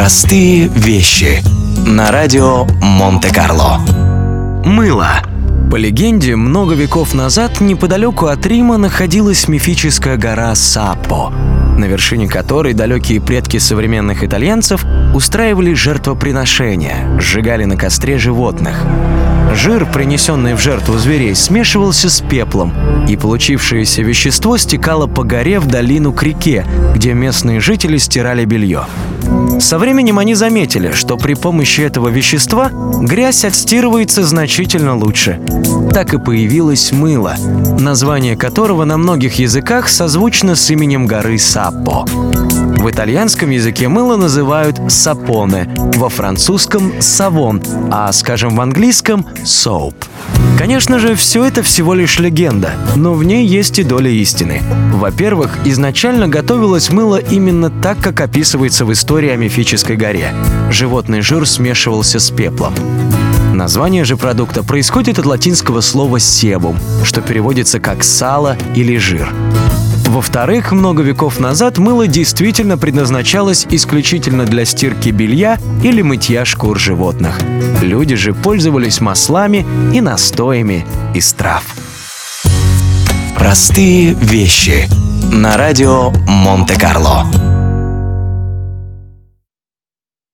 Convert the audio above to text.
Простые вещи на радио Монте-Карло. Мыло. По легенде, много веков назад неподалеку от Рима находилась мифическая гора Саппо, на вершине которой далекие предки современных итальянцев устраивали жертвоприношения, сжигали на костре животных. Жир, принесенный в жертву зверей, смешивался с пеплом, и получившееся вещество стекало по горе в долину к реке, где местные жители стирали белье. Со временем они заметили, что при помощи этого вещества грязь отстирывается значительно лучше. Так и появилось мыло, название которого на многих языках созвучно с именем горы Саппо. В итальянском языке мыло называют сапоне, во французском – савон, а, скажем, в английском – soap. Конечно же, все это всего лишь легенда, но в ней есть и доля истины. Во-первых, изначально готовилось мыло именно так, как описывается в истории о мифической горе. Животный жир смешивался с пеплом. Название же продукта происходит от латинского слова «себум», что переводится как «сало» или «жир». Во-вторых, много веков назад мыло действительно предназначалось исключительно для стирки белья или мытья шкур животных. Люди же пользовались маслами и настоями из трав. Простые вещи на радио Монте-Карло.